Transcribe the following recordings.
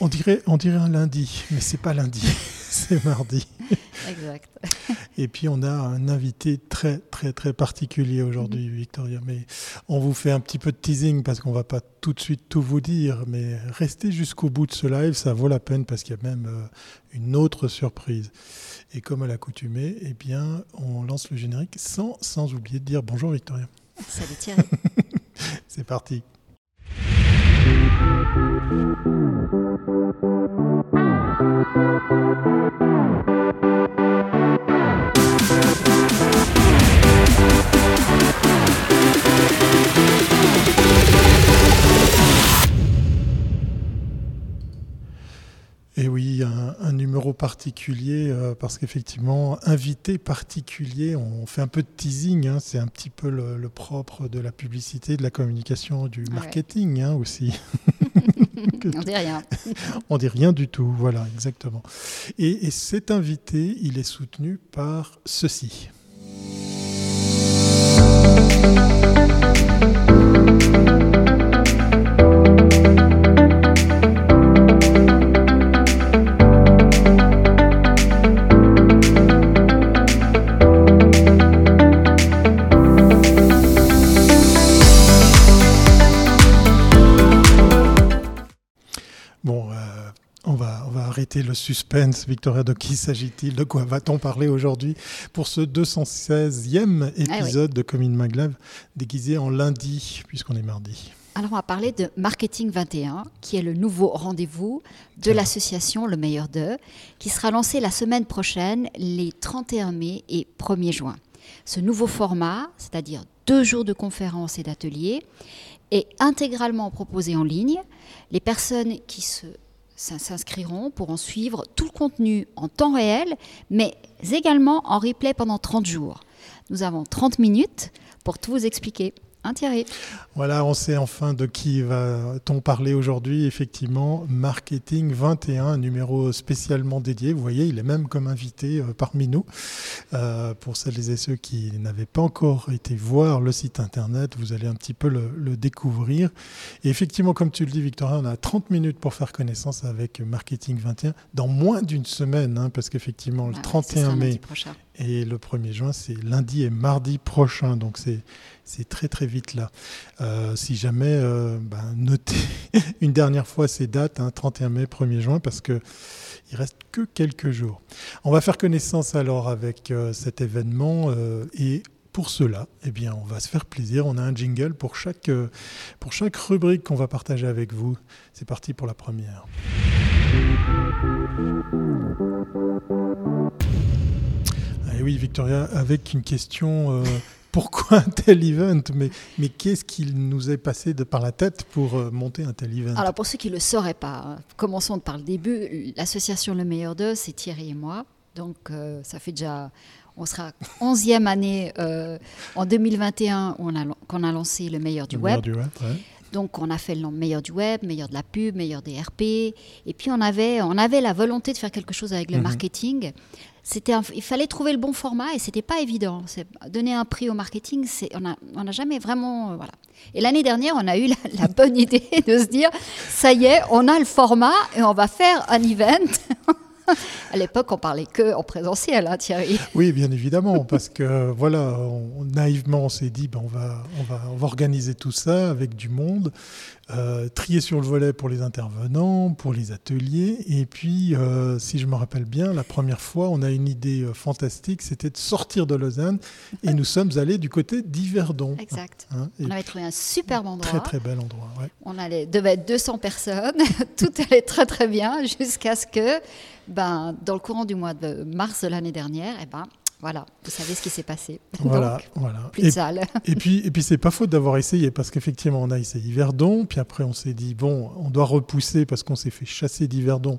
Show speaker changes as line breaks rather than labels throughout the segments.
on, dirait, on dirait un lundi, mais c'est pas lundi, c'est mardi.
Exact.
Et puis on a un invité très très très particulier aujourd'hui, mhm. Victoria. Mais on vous fait un petit peu de teasing parce qu'on va pas tout de suite tout vous dire, mais restez jusqu'au bout de ce live, ça vaut la peine parce qu'il y a même euh, une autre surprise. Et comme à l'accoutumée, eh bien, on lance le générique sans, sans oublier de dire bonjour Victoria.
Salut Thierry.
C'est parti. Thank you. Et oui, un, numéro particulier, euh, parce qu'effectivement, invité particulier, on fait un peu de teasing, hein, c'est un petit peu le, propre de la publicité, de la communication, du marketing hein, aussi.
on dit rien.
on dit rien du tout, voilà, exactement. Et, et cet invité, il est soutenu par ceci. Le suspense. Victoria, de qui s'agit-il De quoi va-t-on parler aujourd'hui pour ce 216e ah épisode de Commune Maglev, déguisé en lundi, puisqu'on est mardi
alors, on va parler de Marketing 21, qui est le nouveau rendez-vous de l'association Le Meilleur d'eux, qui sera lancé la semaine prochaine, les 31 mai et 1er juin. Ce nouveau format, c'est-à-dire deux jours de conférences et d'ateliers, est intégralement proposé en ligne. Les personnes qui se s'inscriront pour en suivre tout le contenu en temps réel, mais également en replay pendant 30 jours. Nous avons 30 minutes pour tout vous expliquer.
Voilà, on sait enfin de qui va-t-on parler aujourd'hui. Effectivement, Marketing 21, un numéro spécialement dédié. Vous voyez, il est même comme invité euh, parmi nous. Euh, pour celles et ceux qui n'avaient pas encore été voir le site internet, vous allez un petit peu le, découvrir. Et effectivement, comme tu le dis, Victoria, on a 30 minutes pour faire connaissance avec Marketing 21 dans moins d'une semaine, hein, parce qu'effectivement, le 31 mai et le 1er juin, c'est lundi et mardi prochain. Donc c'est très très vite là. Euh, si jamais, euh, ben, notez une dernière fois ces dates, 31 hein, mai, 1er juin, parce que il reste que quelques jours. On va faire connaissance alors avec euh, cet événement et pour cela, eh bien, on va se faire plaisir. On a un jingle pour chaque, pour chaque rubrique qu'on va partager avec vous. C'est parti pour la première. Oui, Victoria, avec une question euh, pourquoi un tel event? Mais, mais qu'est-ce qu'il nous est passé de par la tête pour euh, monter un tel event?
Alors, pour ceux qui ne le sauraient pas, commençons par le début. L'association Le Meilleur d'eux, c'est Thierry et moi. Donc, euh, ça fait déjà. On sera 11e année en 2021 qu'on a, lancé le meilleur du
le
web.
Meilleur du web
Donc on a fait le meilleur du web, meilleur de la pub, meilleur des RP. Et puis on avait, on avait la volonté de faire quelque chose avec le mhm. marketing il fallait trouver le bon format et c'était pas évident. Donner un prix au marketing, c'est, on n'a jamais vraiment, euh, voilà. Et l'année dernière, on a eu la, bonne idée de se dire, ça y est, on a le format et on va faire un event. à l'époque, on parlait que en présentiel, hein, Thierry.
Oui, bien évidemment, parce que voilà, naïvement, on s'est dit, ben, on, va, on, va, on va organiser tout ça avec du monde. Euh, trier sur le volet pour les intervenants, pour les ateliers. Et puis, euh, si je me rappelle bien, la première fois, on a une idée euh, fantastique, c'était de sortir de Lausanne et nous sommes allés du côté d'Yverdon.
Exact. Hein, on avait trouvé un superbe endroit.
Très très bel endroit.
On allait, devait être 200 personnes, tout allait très très bien jusqu'à ce que, ben, dans le courant du mois de mars de l'année dernière, eh ben, voilà, vous savez ce qui s'est passé.
Voilà, voilà.
Plus de et, salle.
et puis, et puis c'est pas faute d'avoir essayé parce qu'effectivement, on a essayé Yverdon, puis après on s'est dit bon, on doit repousser parce qu'on s'est fait chasser d'Yverdon.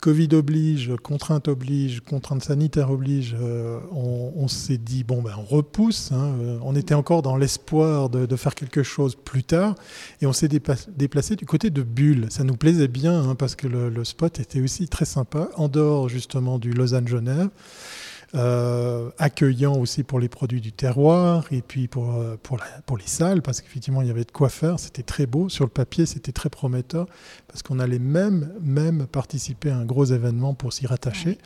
Covid oblige, contrainte oblige, contrainte sanitaire oblige, euh, on, s'est dit, bon, ben, on repousse. Hein, euh, on était encore dans l'espoir de, faire quelque chose plus tard. Et on s'est déplacé du côté de Bulle. Ça nous plaisait bien hein, parce que le, le, spot était aussi très sympa, en dehors justement du Lausanne-Genève. Euh, accueillant aussi pour les produits du terroir et puis pour, euh, pour, pour les salles, parce qu'effectivement, il y avait de quoi faire. C'était très beau. Sur le papier, c'était très prometteur, parce qu'on allait même, même participer à un gros événement pour s'y rattacher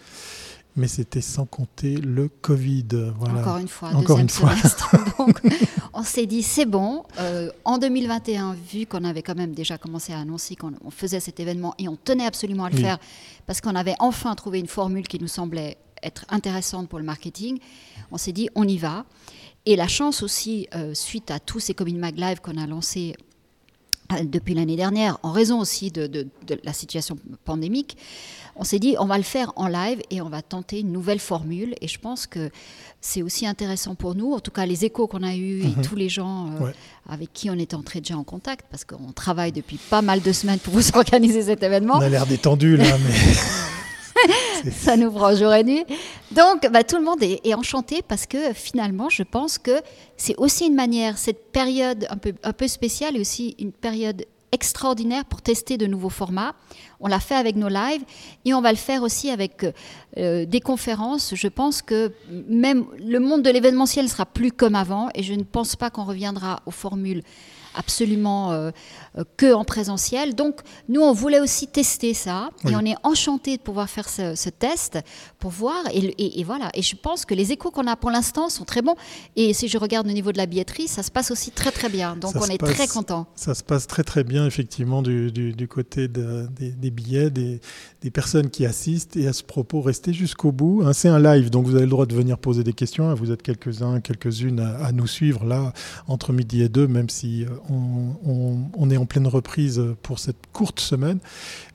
mais c'était sans compter le Covid.
Voilà. Encore une fois, Encore une fois. Donc, on s'est dit, c'est bon. Euh, en 2021, vu qu'on avait quand même déjà commencé à annoncer qu'on faisait cet événement et on tenait absolument à le faire, parce qu'on avait enfin trouvé une formule qui nous semblait être intéressante pour le marketing, on s'est dit, on y va. Et la chance aussi, euh, suite à tous ces Commune Mag Live qu'on a lancés euh, depuis l'année dernière, en raison aussi de, de, la situation pandémique, on s'est dit on va le faire en live et on va tenter une nouvelle formule. Et je pense que c'est aussi intéressant pour nous, en tout cas les échos qu'on a eus et mhm. tous les gens euh, avec qui on est entré déjà en contact, parce qu'on travaille depuis pas mal de semaines pour vous organiser cet événement. On
a l'air détendu là, mais.
ça nous prend jour et nuit. Donc, bah, tout le monde est, enchanté parce que finalement, je pense que c'est aussi une manière, cette période un peu, spéciale et aussi une période extraordinaire pour tester de nouveaux formats. On l'a fait avec nos lives et on va le faire aussi avec euh, des conférences. Je pense que même le monde de l'événementiel sera plus comme avant et je ne pense pas qu'on reviendra aux formules absolument euh, euh, que en présentiel. Donc, nous, on voulait aussi tester ça et on est enchanté de pouvoir faire ce, test pour voir. Et, voilà. Et je pense que les échos qu'on a pour l'instant sont très bons. Et si je regarde au niveau de la billetterie, ça se passe aussi très très bien. Donc, on est très content.
Ça se passe très très bien, effectivement, du, côté des, billets, des, personnes qui assistent. Et à ce propos, restez jusqu'au bout. Hein, c'est un live, donc vous avez le droit de venir poser des questions. Vous êtes quelques-uns, quelques-unes à, à, nous suivre là, entre midi et deux, même si euh, on, est en pleine reprise pour cette courte semaine.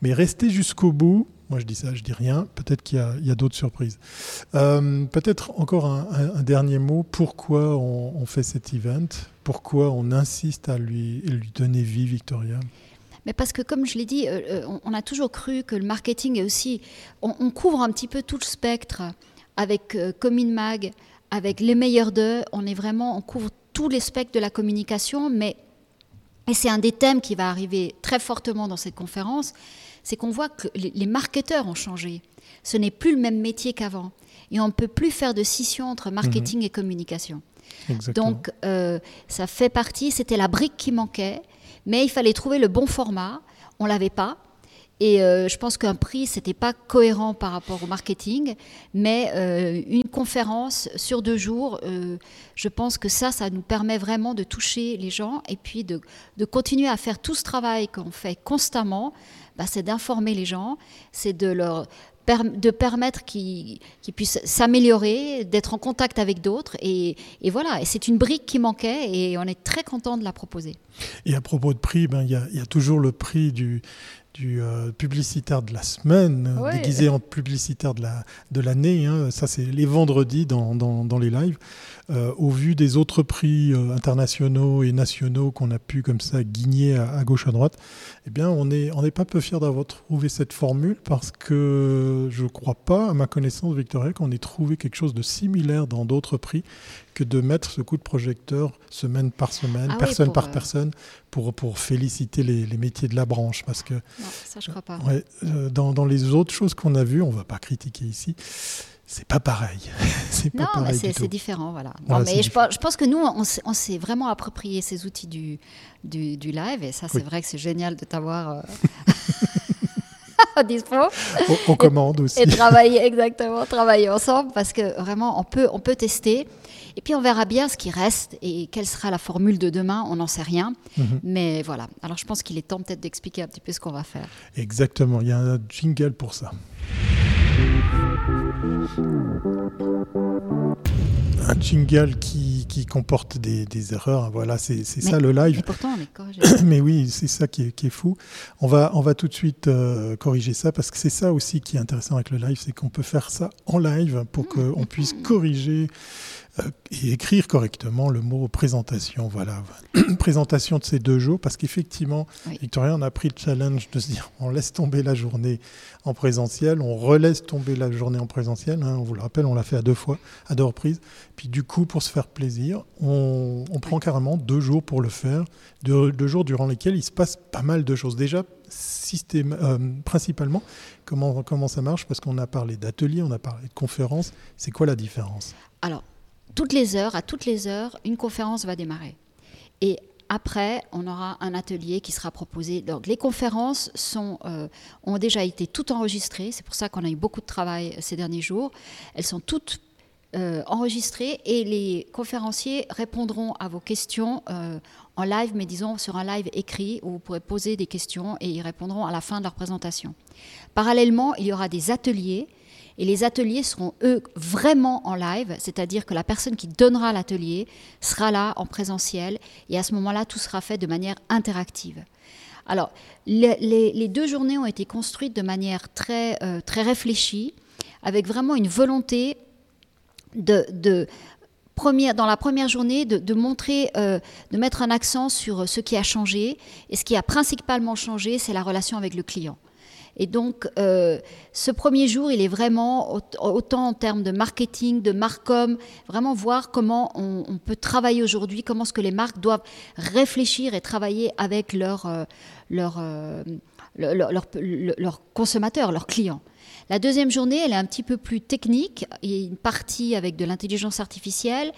Mais restez jusqu'au bout. Moi, je dis ça, je dis rien. Peut-être qu'il y a, d'autres surprises. Euh, peut-être encore un, dernier mot. Pourquoi on, fait cet event? Pourquoi on insiste à lui, donner vie, Victoria?
Mais parce que, comme je l'ai dit, euh, euh, on, a toujours cru que le marketing est aussi. On, couvre un petit peu tout le spectre avec Comin Mag, avec les meilleurs d'eux. On est vraiment, on couvre tous les spectres de la communication, mais et c'est un des thèmes qui va arriver très fortement dans cette conférence, c'est qu'on voit que les marketeurs ont changé. Ce n'est plus le même métier qu'avant. Et on ne peut plus faire de scission entre marketing mhm. et communication. Donc, euh, ça fait partie, c'était la brique qui manquait, mais il fallait trouver le bon format. On ne l'avait pas. Et euh, je pense qu'un prix, ce n'était pas cohérent par rapport au marketing, mais euh, une conférence sur deux jours, euh, je pense que ça, ça nous permet vraiment de toucher les gens et puis de, de continuer à faire tout ce travail qu'on fait constamment. Bah, c'est d'informer les gens, c'est de leur de permettre qu'ils puissent s'améliorer, d'être en contact avec d'autres. Et, voilà, et c'est une brique qui manquait et on est très content de la proposer.
Et à propos de prix, ben, il y, a toujours le prix du, du euh, publicitaire de la semaine, déguisé en publicitaire de l'année. La, de hein. Ça, c'est les vendredis dans, dans, dans les lives. Euh, au vu des autres prix euh, internationaux et nationaux qu'on a pu comme ça guigner à, gauche à droite, eh bien, on n'est on pas peu fiers d'avoir trouvé cette formule parce que je ne crois pas, à ma connaissance, Victoria, qu'on ait trouvé quelque chose de similaire dans d'autres prix que de mettre ce coup de projecteur semaine par semaine, ah personne par personne, pour, pour féliciter les, les, métiers de la branche. Parce que,
non, ça, je crois pas.
dans, dans, les autres choses qu'on a vues, on ne va pas critiquer ici, c'est pas pareil.
c'est non, mais c'est différent, voilà. mais je, pense que nous, on, s'est vraiment approprié ces outils du, du, live, et ça, c'est vrai que c'est génial de t'avoir euh, à dispo.
On, commande aussi.
Et travailler, exactement, travailler ensemble, parce que vraiment, on peut, on peut tester. Et puis on verra bien ce qui reste et quelle sera la formule de demain, on n'en sait rien. Mhm. Mais voilà, alors je pense qu'il est temps peut-être d'expliquer un petit peu ce qu'on va faire.
Exactement, il y a un jingle pour ça. Un jingle qui, qui comporte des, des, erreurs, voilà, c'est ça le live.
Mais pourtant, on est corrigé.
mais oui, c'est ça qui est, qui est, fou. On va, on va tout de suite euh, corriger ça parce que c'est ça aussi qui est intéressant avec le live, c'est qu'on peut faire ça en live pour mmh. qu'on puisse corriger euh, et écrire correctement le mot présentation. Voilà, présentation de ces deux jours, parce qu'effectivement, Victoria, on a pris le challenge de se dire on laisse tomber la journée en présentiel, on relaisse tomber la journée en présentiel. Hein, on vous le rappelle, on l'a fait à deux fois, à deux reprises. Puis du coup, pour se faire plaisir, on, prend carrément deux jours pour le faire, deux, deux jours durant lesquels il se passe pas mal de choses. Déjà, système, principalement, comment, comment ça marche? Parce qu'on a parlé d'ateliers, on a parlé de conférences. C'est quoi la différence?
Alors, toutes les heures, à toutes les heures, une conférence va démarrer. Et après, on aura un atelier qui sera proposé. Donc, les conférences euh, ont déjà été toutes enregistrées. C'est pour ça qu'on a eu beaucoup de travail ces derniers jours. Elles sont toutes euh, enregistrées et les conférenciers répondront à vos questions euh, en live, mais disons sur un live écrit où vous pourrez poser des questions et ils répondront à la fin de leur présentation. Parallèlement, il y aura des ateliers et les ateliers seront, eux, vraiment en live, c'est-à-dire que la personne qui donnera l'atelier sera là en présentiel, et à ce moment-là, tout sera fait de manière interactive. Alors, les, deux journées ont été construites de manière très, euh, très réfléchie, avec vraiment une volonté de, première, dans la première journée de, montrer, euh, de mettre un accent sur ce qui a changé. Et ce qui a principalement changé, c'est la relation avec le client. Et donc, euh, ce premier jour, il est vraiment, autant en termes de marketing, de marcom, vraiment voir comment on, peut travailler aujourd'hui, comment ce que les marques doivent réfléchir et travailler avec leurs euh, euh, leur, consommateurs, leurs clients. La deuxième journée, elle est un petit peu plus technique. Il y a une partie avec de l'intelligence artificielle,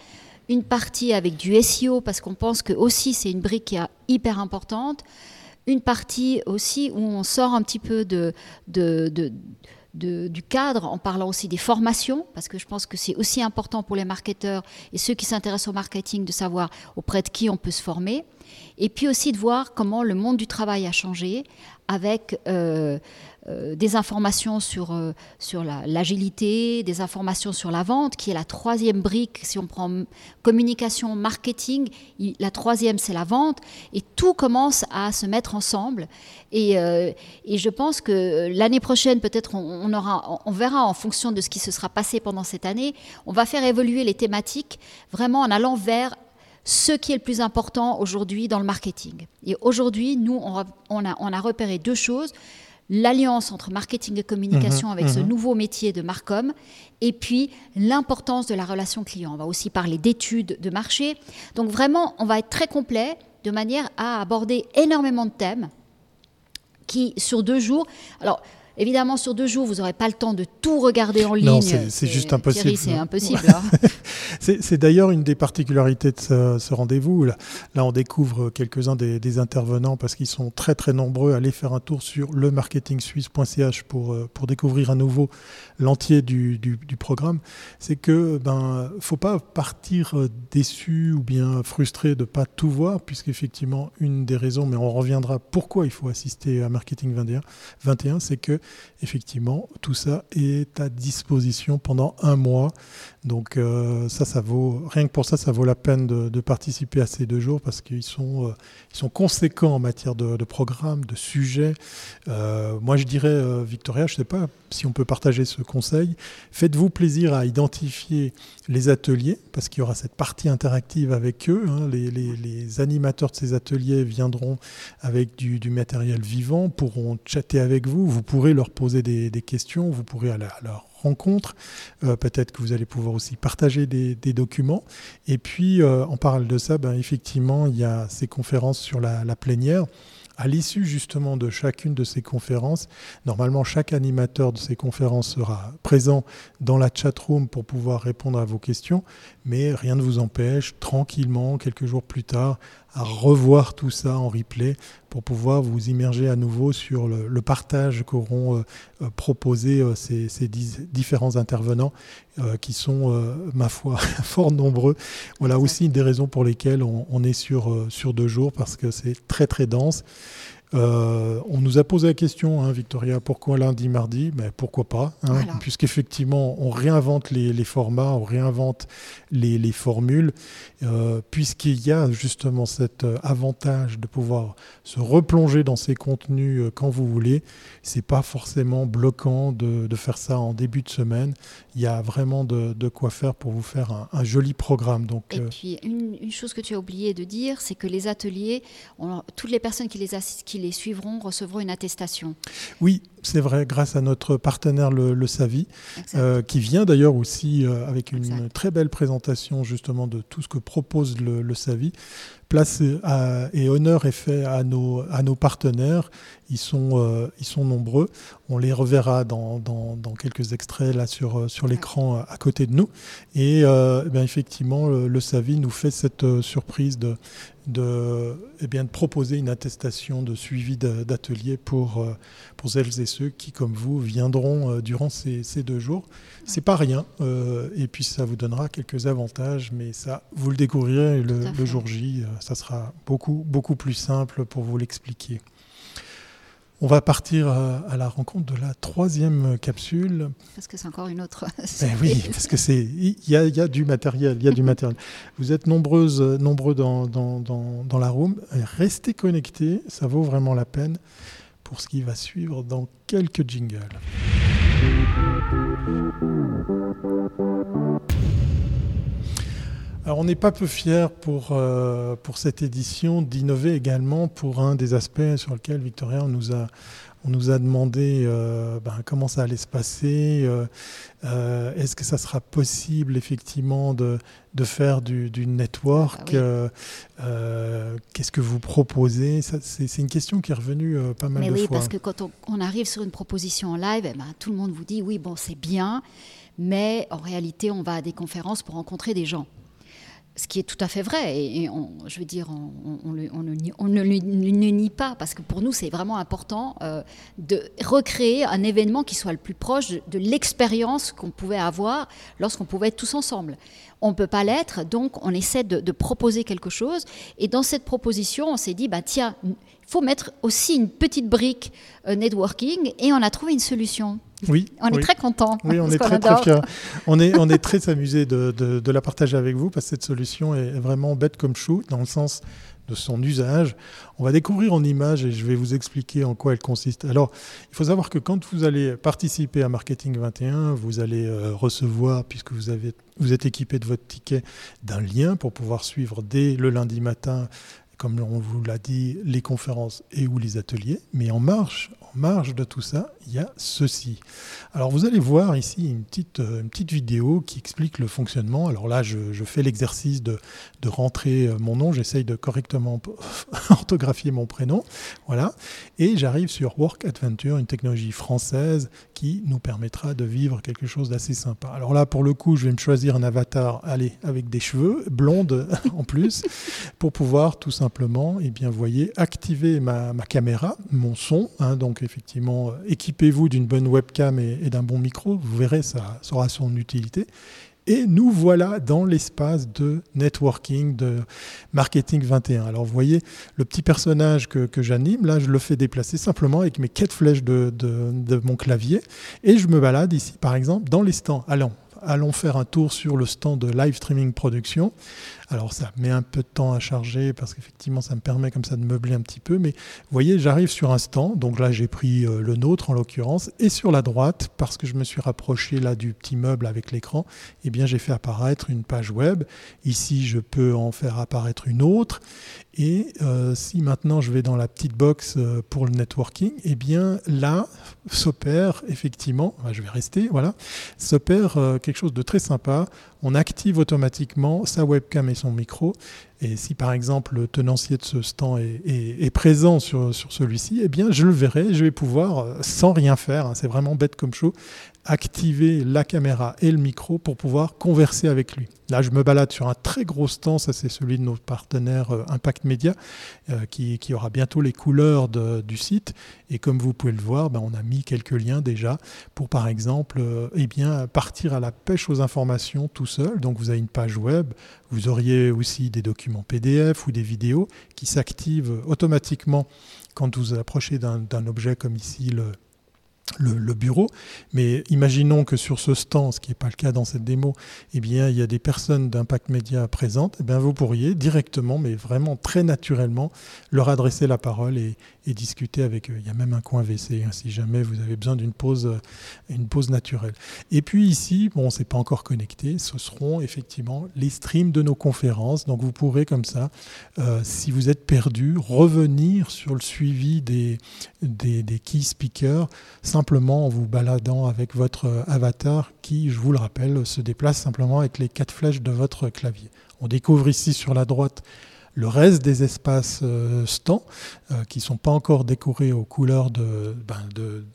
une partie avec du SEO, parce qu'on pense que aussi c'est une brique qui est hyper importante une partie aussi où on sort un petit peu du cadre en parlant aussi des formations, parce que je pense que c'est aussi important pour les marketeurs et ceux qui s'intéressent au marketing de savoir auprès de qui on peut se former. Et puis aussi de voir comment le monde du travail a changé avec euh, euh, des informations sur, euh, sur l'agilité, des informations sur la vente, qui est la troisième brique. Si on prend communication, marketing, la troisième, c'est la vente. Et tout commence à se mettre ensemble. Et, et je pense que l'année prochaine, peut-être, on, on verra en fonction de ce qui se sera passé pendant cette année, on va faire évoluer les thématiques vraiment en allant vers ce qui est le plus important aujourd'hui dans le marketing. Et aujourd'hui, nous, on a, on a repéré deux choses l'alliance entre marketing et communication mhm, avec ce mhm. nouveau métier de Marcom, et puis l'importance de la relation client. On va aussi parler d'études de marché. Donc vraiment, on va être très complet de manière à aborder énormément de thèmes qui, sur deux jours, alors Évidemment, sur deux jours, vous n'aurez pas le temps de tout regarder en ligne.
Non, c'est juste impossible.
C'est impossible.
Hein. c'est d'ailleurs une des particularités de ce, rendez-vous. Là, on découvre quelques-uns des, intervenants parce qu'ils sont très très nombreux. Allez faire un tour sur lemarketingsuisse.ch pour, euh, pour découvrir à nouveau l'entier du, du, programme. C'est que ben faut pas partir euh, déçu ou bien frustré de pas tout voir, puisqu'effectivement une des raisons, mais on reviendra pourquoi il faut assister à Marketing 21, 21 c'est que effectivement, tout ça est à disposition pendant un mois. Donc euh, ça, ça vaut rien que pour ça, ça vaut la peine de, participer à ces deux jours parce qu'ils sont, euh, conséquents en matière de, programmes, de sujets. Euh, moi, je dirais, Victoria, je ne sais pas si on peut partager ce conseil. Faites-vous plaisir à identifier les ateliers parce qu'il y aura cette partie interactive avec eux. Hein. Les, animateurs de ces ateliers viendront avec du, du matériel vivant, pourront chatter avec vous. Vous pourrez leur poser des, questions, vous pourrez à, leur euh, peut-être que vous allez pouvoir aussi partager des, documents. Et puis, euh, en parle de ça, ben, effectivement, il y a ces conférences sur la, la plénière. À l'issue justement de chacune de ces conférences, normalement chaque animateur de ces conférences sera présent dans la chat room pour pouvoir répondre à vos questions, mais rien ne vous empêche tranquillement, quelques jours plus tard, à revoir tout ça en replay pour pouvoir vous immerger à nouveau sur le, partage qu'auront euh, euh, proposé euh, ces, différents intervenants qui sont, ma foi, fort nombreux. Voilà aussi une des raisons pour lesquelles on, on est sur, sur deux jours parce que c'est très très dense. Euh, on nous a posé la question, hein, Victoria, pourquoi lundi, mardi? Ben, Pourquoi pas hein, Puisqu'effectivement, on réinvente les, formats, on réinvente les, formules, euh, puisqu'il y a justement cet euh, avantage de pouvoir se replonger dans ces contenus quand vous voulez. C'est pas forcément bloquant de, faire ça en début de semaine. Il y a vraiment de, quoi faire pour vous faire un, joli programme. Donc,
Et puis, une, chose que tu as oublié de dire, c'est que les ateliers, toutes les personnes qui les assistent, les suivront recevront une attestation.
Oui, c'est vrai, grâce à notre partenaire le, Savi, euh, qui vient d'ailleurs aussi euh, avec une très belle présentation justement de tout ce que propose le, le Savi place et honneur est fait à nos, à nos partenaires. Ils sont, euh, ils sont nombreux. On les reverra dans, dans, quelques extraits là sur, euh, sur l'écran à côté de nous. Et euh, eh bien, effectivement, le, le, SAVI nous fait cette surprise de, de, eh bien, de proposer une attestation de suivi d'atelier pour, pour celles et ceux qui, comme vous, viendront durant ces, ces deux jours. C'est pas rien. et puis, ça vous donnera quelques avantages, mais ça, vous le découvrirez le, le jour J. Ça sera beaucoup, beaucoup plus simple pour vous l'expliquer. On va partir euh, à la rencontre de la troisième capsule.
Parce que c'est encore une autre.
Eh oui, parce que c'est il y, a, du matériel, il y a du matériel. Vous êtes nombreuses, nombreux dans, dans, dans, la room. Restez connectés, ça vaut vraiment la peine pour ce qui va suivre dans quelques jingles. Alors on n'est pas peu fiers pour, euh, pour cette édition d'innover également pour un des aspects sur lequel Victoria on nous a, on nous a demandé euh, ben, comment ça allait se passer, euh, est-ce que ça sera possible effectivement de, de faire du, du network, ah qu'est-ce que vous proposez? C'est une question qui est revenue pas mal
Mais
de
oui,
fois.
parce que quand on, arrive sur une proposition en live, eh ben, tout le monde vous dit oui, bon c'est bien, mais en réalité on va à des conférences pour rencontrer des gens ce qui est tout à fait vrai. Et, je veux dire, on, ne, le nie pas, parce que pour nous, c'est vraiment important euh, de recréer un événement qui soit le plus proche de, l'expérience qu'on pouvait avoir lorsqu'on pouvait être tous ensemble. On ne peut pas l'être, donc on essaie de, proposer quelque chose. Et dans cette proposition, on s'est dit, bah, tiens, il faut mettre aussi une petite brique euh, networking, et on a trouvé une solution.
Oui,
on est très content.
Oui, on est très, très fiers. On est, on est très amusé de, de, la partager avec vous parce que cette solution est vraiment bête comme chou dans le sens de son usage. On va découvrir en images et je vais vous expliquer en quoi elle consiste. Alors, il faut savoir que quand vous allez participer à Marketing 21, vous allez euh, recevoir, puisque vous, avez, vous êtes équipé de votre ticket, d'un lien pour pouvoir suivre dès le lundi matin comme on vous l'a dit, les conférences et ou les ateliers. Mais en marge, en marge de tout ça, il y a ceci. Alors vous allez voir ici une petite, euh, une petite vidéo qui explique le fonctionnement. Alors là, je, fais l'exercice de, de, rentrer euh, mon nom. J'essaye de correctement orthographier mon prénom. Voilà. Et j'arrive sur Work Adventure, une technologie française qui nous permettra de vivre quelque chose d'assez sympa. Alors là, pour le coup, je vais me choisir un avatar, allez, avec des cheveux, blonde en plus, pour pouvoir tout simplement et eh bien, voyez, activer ma, caméra, mon son. Hein, donc, effectivement, euh, équipez-vous d'une bonne webcam et, d'un bon micro. Vous verrez, ça, aura son utilité. Et nous voilà dans l'espace de networking, de marketing 21. Alors vous voyez, le petit personnage que, j'anime, là je le fais déplacer simplement avec mes quatre flèches de, de, mon clavier. Et je me balade ici, par exemple, dans les stands. Allons, allons faire un tour sur le stand de live streaming production. Alors ça met un peu de temps à charger parce qu'effectivement ça me permet comme ça de meubler un petit peu. Mais vous voyez, j'arrive sur un stand. Donc là j'ai pris euh, le nôtre en l'occurrence. Et sur la droite, parce que je me suis rapproché là du petit meuble avec l'écran, eh bien j'ai fait apparaître une page web. Ici je peux en faire apparaître une autre. Et euh, si maintenant je vais dans la petite box euh, pour le networking, eh bien là s'opère effectivement, je vais rester, voilà, s'opère quelque chose de très sympa. On active automatiquement sa webcam son micro. Et si par exemple le tenancier de ce stand est, présent sur, sur celui-ci, eh bien je le verrai, je vais pouvoir, euh, sans rien faire, hein, c'est vraiment bête comme chaud, activer la caméra et le micro pour pouvoir converser avec lui. Là, je me balade sur un très gros stand, ça c'est celui de notre partenaire euh, Impact Media, euh, qui, aura bientôt les couleurs du site. Et comme vous pouvez le voir, ben, on a mis quelques liens déjà pour, par exemple, eh bien, partir à la pêche aux informations tout seul. Donc vous avez une page web, vous auriez aussi des documents PDF ou des vidéos qui s'activent automatiquement quand vous approchez d'un objet comme ici le, le, bureau. Mais imaginons que sur ce stand, ce qui n'est pas le cas dans cette démo, eh bien, il y a des personnes d'Impact Média présentes. Eh bien, vous pourriez directement, mais vraiment très naturellement, leur adresser la parole et, discuter avec eux. Il y a même un coin WC, hein, si jamais vous avez besoin d'une pause, euh, une pause naturelle. Et puis ici, bon, c'est pas encore connecté, ce seront effectivement les streams de nos conférences. Donc, vous pourrez comme ça, euh, si vous êtes perdu, revenir sur le suivi des, des, des key speakers simplement en vous baladant avec votre euh, avatar qui, je vous le rappelle, se déplace simplement avec les quatre flèches de votre clavier. On découvre ici sur la droite le reste des espaces stands qui ne sont pas encore décorés aux couleurs de, ben, de,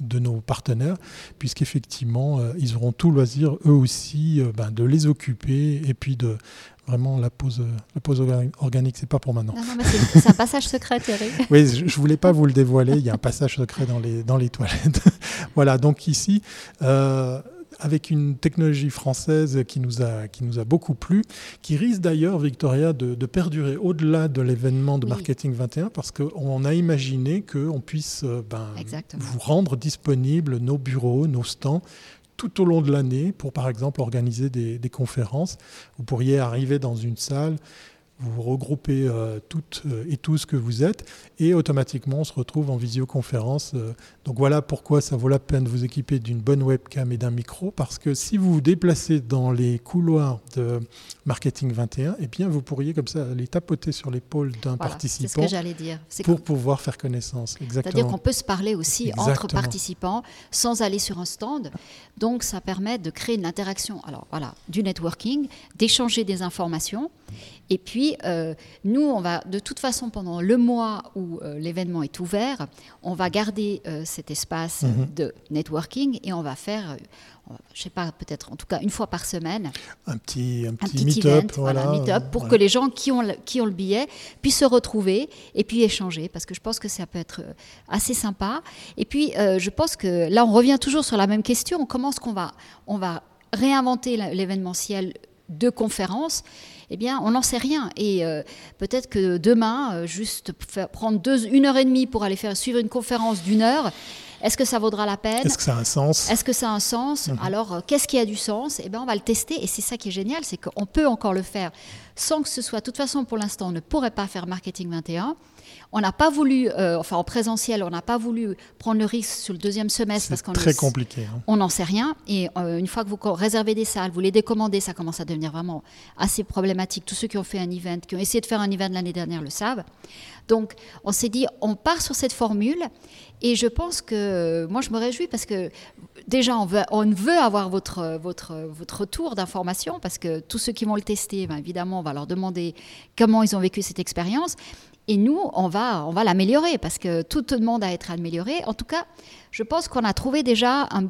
de, nos partenaires, puisqu'effectivement, ils auront tout loisir, eux aussi, ben, de les occuper et puis de vraiment la pause, la pause organique, c'est pas pour maintenant.
c'est un passage secret, Thierry.
oui, je, ne voulais pas vous le dévoiler. Il y a un passage secret dans les, dans les toilettes. voilà, donc ici, euh, avec une technologie française qui nous a, qui nous a beaucoup plu, qui risque d'ailleurs, Victoria, de, perdurer au-delà de l'événement de Marketing 21, parce qu'on a imaginé qu'on puisse euh, ben, vous rendre disponible nos bureaux, nos stands, tout au long de l'année pour, par exemple, organiser des, des, conférences. Vous pourriez arriver dans une salle, vous regroupez euh, toutes euh, et tous que vous êtes et automatiquement on se retrouve en visioconférence. Euh. donc voilà pourquoi ça vaut la peine de vous équiper d'une bonne webcam et d'un micro parce que si vous vous déplacez dans les couloirs de Marketing 21, eh bien vous pourriez comme ça aller tapoter sur l'épaule d'un participant
ce que j'allais dire.
pour pouvoir faire connaissance.
C'est-à-dire qu'on peut se parler aussi entre participants sans aller sur un stand. Donc ça permet de créer une interaction. Alors voilà, du networking, d'échanger des informations et puis, euh, nous, on va, de toute façon, pendant le mois où euh, l'événement est ouvert, on va garder euh, cet espace mhm. de networking et on va faire, je ne sais pas, peut-être en tout cas une fois par semaine,
un petit, un petit, meet-up
voilà, meet pour que les gens qui ont, le, qui ont le billet puissent se retrouver et puis échanger, parce que je pense que ça peut être assez sympa. Et puis, je pense que là, on revient toujours sur la même question. Comment est-ce qu'on va, on va réinventer l'événementiel de conférences eh bien, on n'en sait rien. Et euh, peut-être que demain, euh, juste prendre deux, une heure et demie pour aller faire suivre une conférence d'une heure, est-ce que ça vaudra la peine
Est-ce que ça a un sens?
Est-ce que ça a un sens? Mhm. Alors, euh, qu'est-ce qui a du sens? Eh bien, on va le tester. Et c'est ça qui est génial, c'est qu'on peut encore le faire sans que ce soit. De toute façon, pour l'instant, on ne pourrait pas faire Marketing 21. On n'a pas voulu, euh, enfin en présentiel, on n'a pas voulu prendre le risque sur le deuxième semestre parce qu'on
très compliqué. Hein.
On n'en sait rien. Et euh, une fois que vous réservez des salles, vous les décommandez, ça commence à devenir vraiment assez problématique. Tous ceux qui ont fait un event, qui ont essayé de faire un event l'année dernière le savent. Donc on s'est dit, on part sur cette formule. Et je pense que moi je me réjouis parce que déjà on veut, on veut avoir votre, votre, votre retour d'information parce que tous ceux qui vont le tester, ben, évidemment on va leur demander comment ils ont vécu cette expérience. Et nous, on va, on va l'améliorer parce que tout demande à être amélioré. En tout cas, je pense qu'on a trouvé déjà un,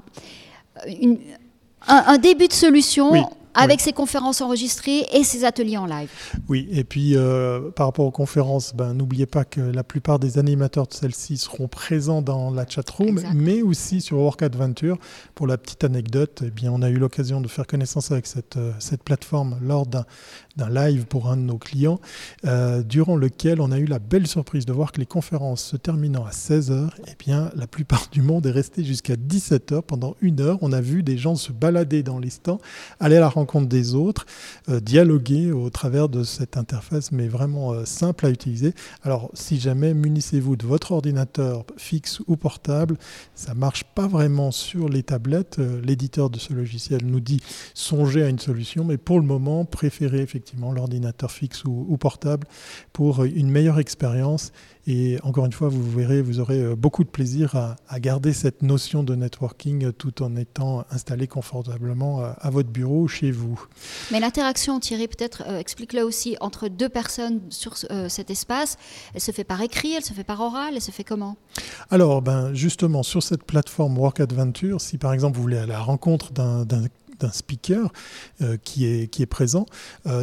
un, début de solution avec ses conférences enregistrées et ses ateliers en live.
Oui, et puis euh, par rapport aux conférences, ben, n'oubliez pas que la plupart des animateurs de celles-ci seront présents dans la chatroom, mais aussi sur Work Adventure. Pour la petite anecdote, eh bien, on a eu l'occasion de faire connaissance avec cette, euh, cette plateforme lors d'un live pour un de nos clients, euh, durant lequel on a eu la belle surprise de voir que les conférences se terminant à 16h, eh bien, la plupart du monde est resté jusqu'à 17h. Pendant une heure, on a vu des gens se balader dans les stands, aller à la rencontre compte des autres, euh, dialoguer au travers de cette interface, mais vraiment euh, simple à utiliser. Alors, si jamais munissez-vous de votre ordinateur fixe ou portable, ça marche pas vraiment sur les tablettes. Euh, l'éditeur de ce logiciel nous dit songez à une solution, mais pour le moment, préférez effectivement l'ordinateur fixe ou portable pour une meilleure expérience et encore une fois, vous verrez, vous aurez beaucoup de plaisir à, garder cette notion de networking tout en étant installé confortablement à, votre bureau chez vous.
Mais l'interaction, Thierry, peut-être explique-le aussi entre deux personnes sur cet espace. Elle se fait par écrit, elle se fait par oral, elle se fait comment?
Alors, ben, justement, sur cette plateforme Work Adventure, si par exemple vous voulez aller à la rencontre d'un d'un speaker qui, est, qui est présent.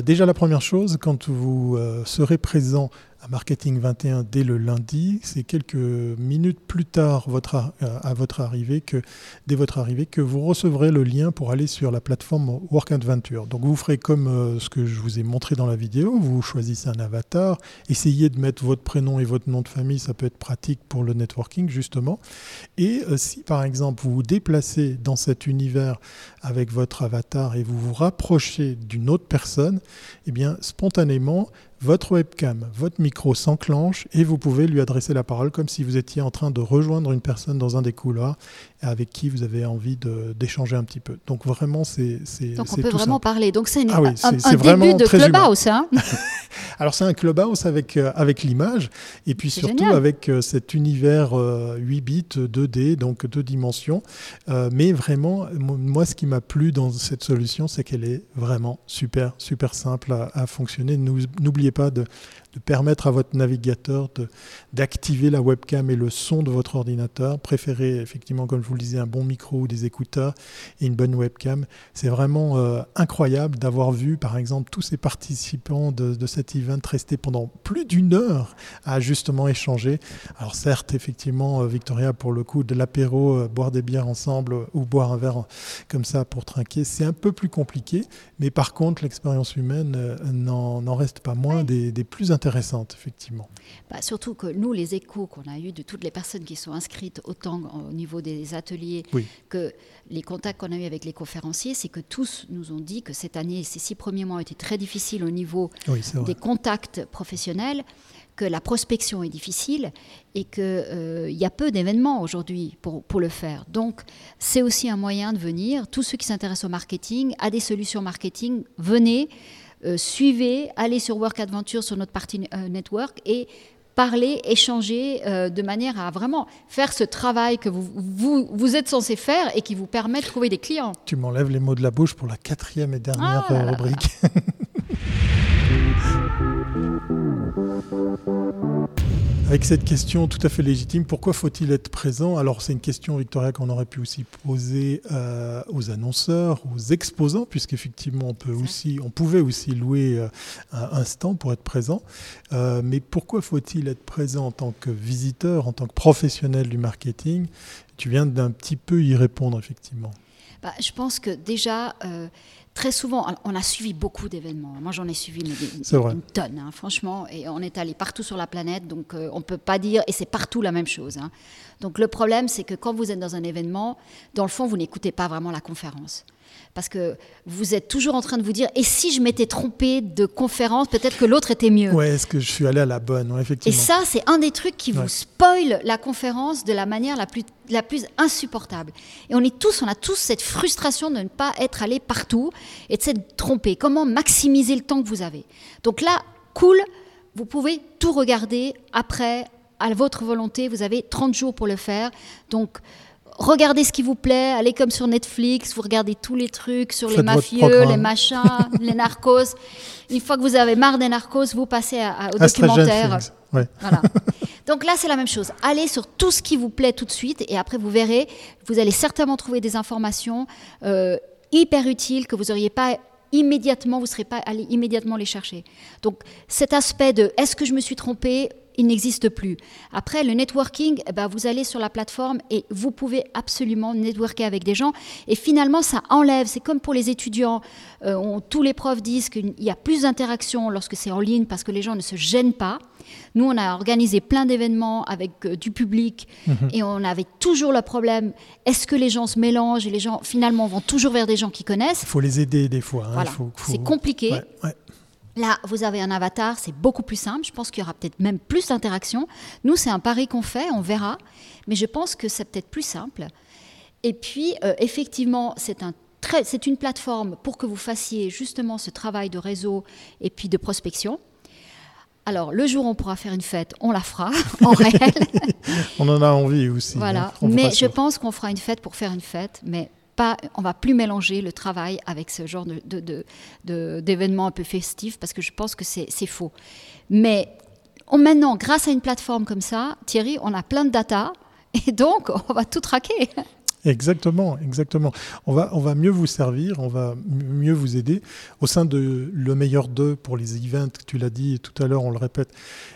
déjà, la première chose, quand vous serez présent Marketing 21 dès le lundi. C'est quelques minutes plus tard euh, à votre arrivée que, dès votre arrivée que vous recevrez le lien pour aller sur la plateforme Work Adventure. Donc vous ferez comme euh, ce que je vous ai montré dans la vidéo. Vous choisissez un avatar, essayez de mettre votre prénom et votre nom de famille. Ça peut être pratique pour le networking justement. Et euh, si par exemple vous vous déplacez dans cet univers avec votre avatar et vous vous rapprochez d'une autre personne, eh bien spontanément votre webcam, votre micro s'enclenche et vous pouvez lui adresser la parole comme si vous étiez en train de rejoindre une personne dans un des couloirs avec qui vous avez envie d'échanger un petit peu. Donc vraiment, c'est
Donc on peut vraiment parler. Donc c'est ah un, début de Clubhouse. Hein
Alors c'est un Clubhouse avec, euh, avec l'image et puis surtout avec euh, cet univers 8 euh, bits 2D, donc deux dimensions. mais vraiment, moi ce qui m'a plu dans cette solution, c'est qu'elle est vraiment super, super simple à, à fonctionner. N'oubliez pas de, de permettre à votre navigateur d'activer la webcam et le son de votre ordinateur. Préférez effectivement, comme je vous le disais, un bon micro ou des écouteurs et une bonne webcam. C'est vraiment euh, incroyable d'avoir vu, par exemple, tous ces participants de, de cet event rester pendant plus d'une heure à justement échanger. Alors certes, effectivement, euh, Victoria, pour le coup, de l'apéro, euh, boire des bières ensemble ou boire un verre comme ça pour trinquer, c'est un peu plus compliqué. Mais par contre, l'expérience humaine n'en reste pas moins des, des plus intéressantes intéressante, effectivement.
Bah, surtout que nous, les échos qu'on a eus de toutes les personnes qui sont inscrites, autant au niveau des ateliers que les contacts qu'on a eus avec les conférenciers, c'est que tous nous ont dit que cette année, ces six premiers mois ont été très difficiles au niveau des contacts professionnels que la prospection est difficile et qu'il euh, y a peu d'événements aujourd'hui pour, pour, le faire. Donc, c'est aussi un moyen de venir. Tous ceux qui s'intéressent au marketing, à des solutions marketing, venez. Euh, suivez, allez sur Work Adventure, sur notre partie euh, network et parler, échanger euh, de manière à vraiment faire ce travail que vous, vous, vous, êtes censé faire et qui vous permet de trouver des clients.
Tu m'enlèves les mots de la bouche pour la quatrième et dernière ah rubrique. Avec cette question tout à fait légitime, pourquoi faut-il être présent? Alors c'est une question, Victoria, qu'on aurait pu aussi poser euh, aux annonceurs, aux exposants, puisqu'effectivement on peut aussi, on pouvait aussi louer euh, un stand pour être présent. Euh, mais pourquoi faut-il être présent en tant que visiteur, en tant que professionnel du marketing? Tu viens d'un petit peu y répondre, effectivement.
Bah, je pense que déjà, très souvent, on a suivi beaucoup d'événements. Moi, j'en ai suivi une, tonne, hein, franchement, et on est allé partout sur la planète, donc euh, on ne peut pas dire, et c'est partout la même chose. Hein. Donc le problème, c'est que quand vous êtes dans un événement, dans le fond, vous n'écoutez pas vraiment la conférence parce que vous êtes toujours en train de vous dire et si je m'étais trompé de conférence, peut-être que l'autre était mieux.
Ouais, est-ce que je suis allé à la bonne, effectivement.
Et ça, c'est un des trucs qui vous spoil la conférence de la manière la plus, la plus insupportable. Et on est tous, on a tous cette frustration de ne pas être allé partout et de s'être trompé. Comment maximiser le temps que vous avez? Donc là, cool, vous pouvez tout regarder après à votre volonté. Vous avez 30 jours pour le faire. Donc regardez ce qui vous plaît, allez comme sur Netflix, vous regardez tous les trucs sur les mafieux, les machins, les narcos. Une fois que vous avez marre des narcos, vous passez à, au documentaire. Voilà. Donc là, c'est la même chose. Allez sur tout ce qui vous plaît tout de suite et après, vous verrez, vous allez certainement trouver des informations euh, hyper utiles que vous n'auriez pas immédiatement, vous ne serez pas allé immédiatement les chercher. Donc cet aspect de est-ce que je me suis trompé il n'existe plus. Après, le networking, eh ben, vous allez sur la plateforme et vous pouvez absolument networker avec des gens. Et finalement, ça enlève, c'est comme pour les étudiants, euh, tous les profs disent qu'il y a plus d'interaction lorsque c'est en ligne parce que les gens ne se gênent pas. Nous, on a organisé plein d'événements avec euh, du public mhm. et on avait toujours le problème, est-ce que les gens se mélangent et les gens finalement vont toujours vers des gens qui connaissent?
Il faut les aider des fois.
Hein. C'est compliqué. Là, vous avez un avatar, c'est beaucoup plus simple. Je pense qu'il y aura peut-être même plus d'interaction. Nous, c'est un pari qu'on fait, on verra. Mais je pense que c'est peut-être plus simple. Et puis, euh, effectivement, c'est un c'est une plateforme pour que vous fassiez justement ce travail de réseau et puis de prospection. Alors, le jour où on pourra faire une fête, on la fera en réel.
on en a envie aussi.
Voilà. Hein, mais je pense qu'on fera une fête pour faire une fête, mais pas, on va plus mélanger le travail avec ce genre d'événements un peu festifs parce que je pense que c'est faux. Mais maintenant, grâce à une plateforme comme ça, Thierry, on a plein de data et donc on va tout traquer.
Exactement, exactement. On va, on va mieux vous servir, on va mieux vous aider. Au sein de Le Meilleur d'eux pour les events, tu l'as dit tout à l'heure, on le répète,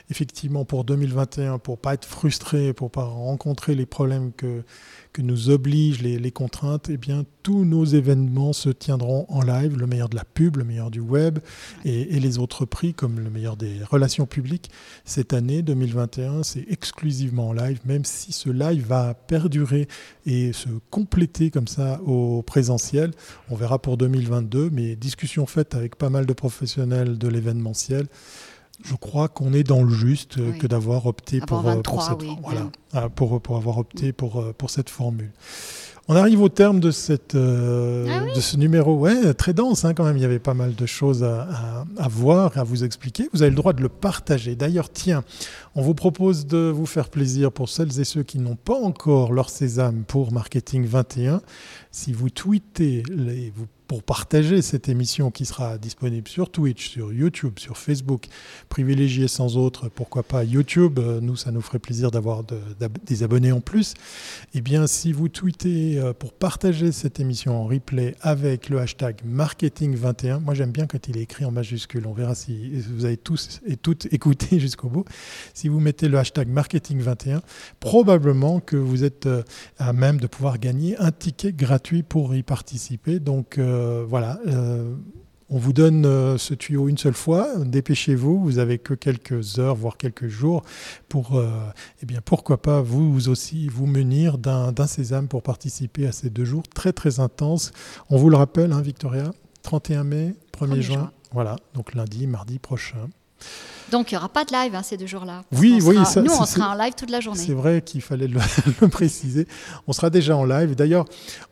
effectivement pour 2021, pour pas être frustré, pour pas rencontrer les problèmes que, que nous obligent les, contraintes, eh bien, tous nos événements se tiendront en live, le meilleur de la pub, le meilleur du web et, les autres prix comme le meilleur des relations publiques. Cette année 2021, c'est exclusivement en live, même si ce live va perdurer et se compléter comme ça au présentiel. On verra pour 2022, mais discussion faite avec pas mal de professionnels de l'événementiel. Je crois qu'on est dans le juste euh, que d'avoir opté pour, euh, pour, cette, voilà, ah, pour, pour, avoir opté pour, euh, pour cette formule. On arrive au terme de, cette, ah de ce numéro. Ouais, très dense hein, quand même. Il y avait pas mal de choses à, à, à, voir, à vous expliquer. Vous avez le droit de le partager. D'ailleurs, tiens, on vous propose de vous faire plaisir pour celles et ceux qui n'ont pas encore leur sésame pour Marketing 21. Si vous tweetez, les, vous pour partager cette émission qui sera disponible sur Twitch, sur YouTube, sur Facebook. Privilégier sans autre, pourquoi pas YouTube. Euh, nous, ça nous ferait plaisir d'avoir des abonnés en plus. Eh bien, si vous tweetez euh, pour partager cette émission en replay avec le hashtag marketing21, moi j'aime bien quand il est écrit en majuscule. On verra si vous avez tous et toutes écouté jusqu'au bout. Si vous mettez le hashtag marketing21, probablement que vous êtes euh, à même de pouvoir gagner un ticket gratuit pour y participer. Donc, voilà. Euh, on vous donne euh, ce tuyau une seule fois, dépêchez-vous, vous avez que quelques heures, voire quelques jours pour, eh bien, pourquoi pas vous aussi vous munir d'un sésame pour participer à ces deux jours très très intenses. On vous le rappelle, hein, Victoria, 31 mai, 1er, juin. Voilà, donc lundi, mardi prochain.
Donc il n'y aura pas de live hein, ces deux jours-là.
Oui, oui.
nous, on sera en live toute la journée.
C'est vrai qu'il fallait le, préciser. On sera déjà en live. D'ailleurs,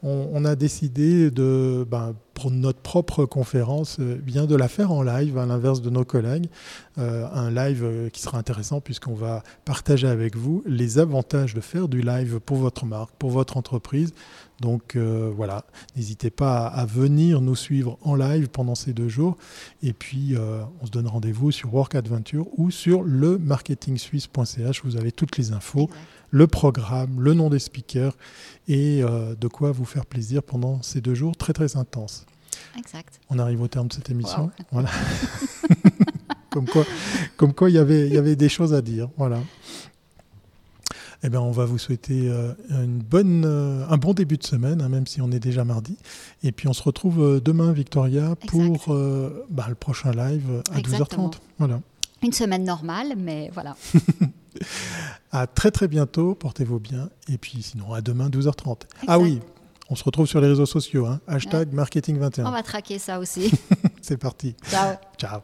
on, a décidé de, ben, pour notre propre conférence, euh, bien de la faire en live, à l'inverse de nos collègues. Euh, un live euh, qui sera intéressant puisqu'on va partager avec vous les avantages de faire du live pour votre marque, pour votre entreprise. Donc voilà, n'hésitez pas à, venir nous suivre en live pendant ces deux jours. Et puis, on se donne rendez-vous sur Work Adventure ou sur le marketingsuisse.ch. Vous avez toutes les infos, le programme, le nom des speakers et de quoi vous faire plaisir pendant ces deux jours très très intenses.
Exact.
On arrive au terme de cette émission. Voilà. comme quoi, comme quoi il y avait, il y avait des choses à dire. Voilà. Eh bien, on va vous souhaiter euh, une bonne, euh, un bon début de semaine, hein, même si on est déjà mardi. Et puis, on se retrouve euh, demain, Victoria, pour bah, le prochain live à 12h30. Voilà.
Une semaine normale, mais voilà.
À très très bientôt, portez-vous bien. Et puis sinon, à demain, 12h30. Ah oui, on se retrouve sur les réseaux sociaux. Hein. Hashtag marketing21.
On va traquer ça aussi.
C'est parti.
Ciao.
Ciao.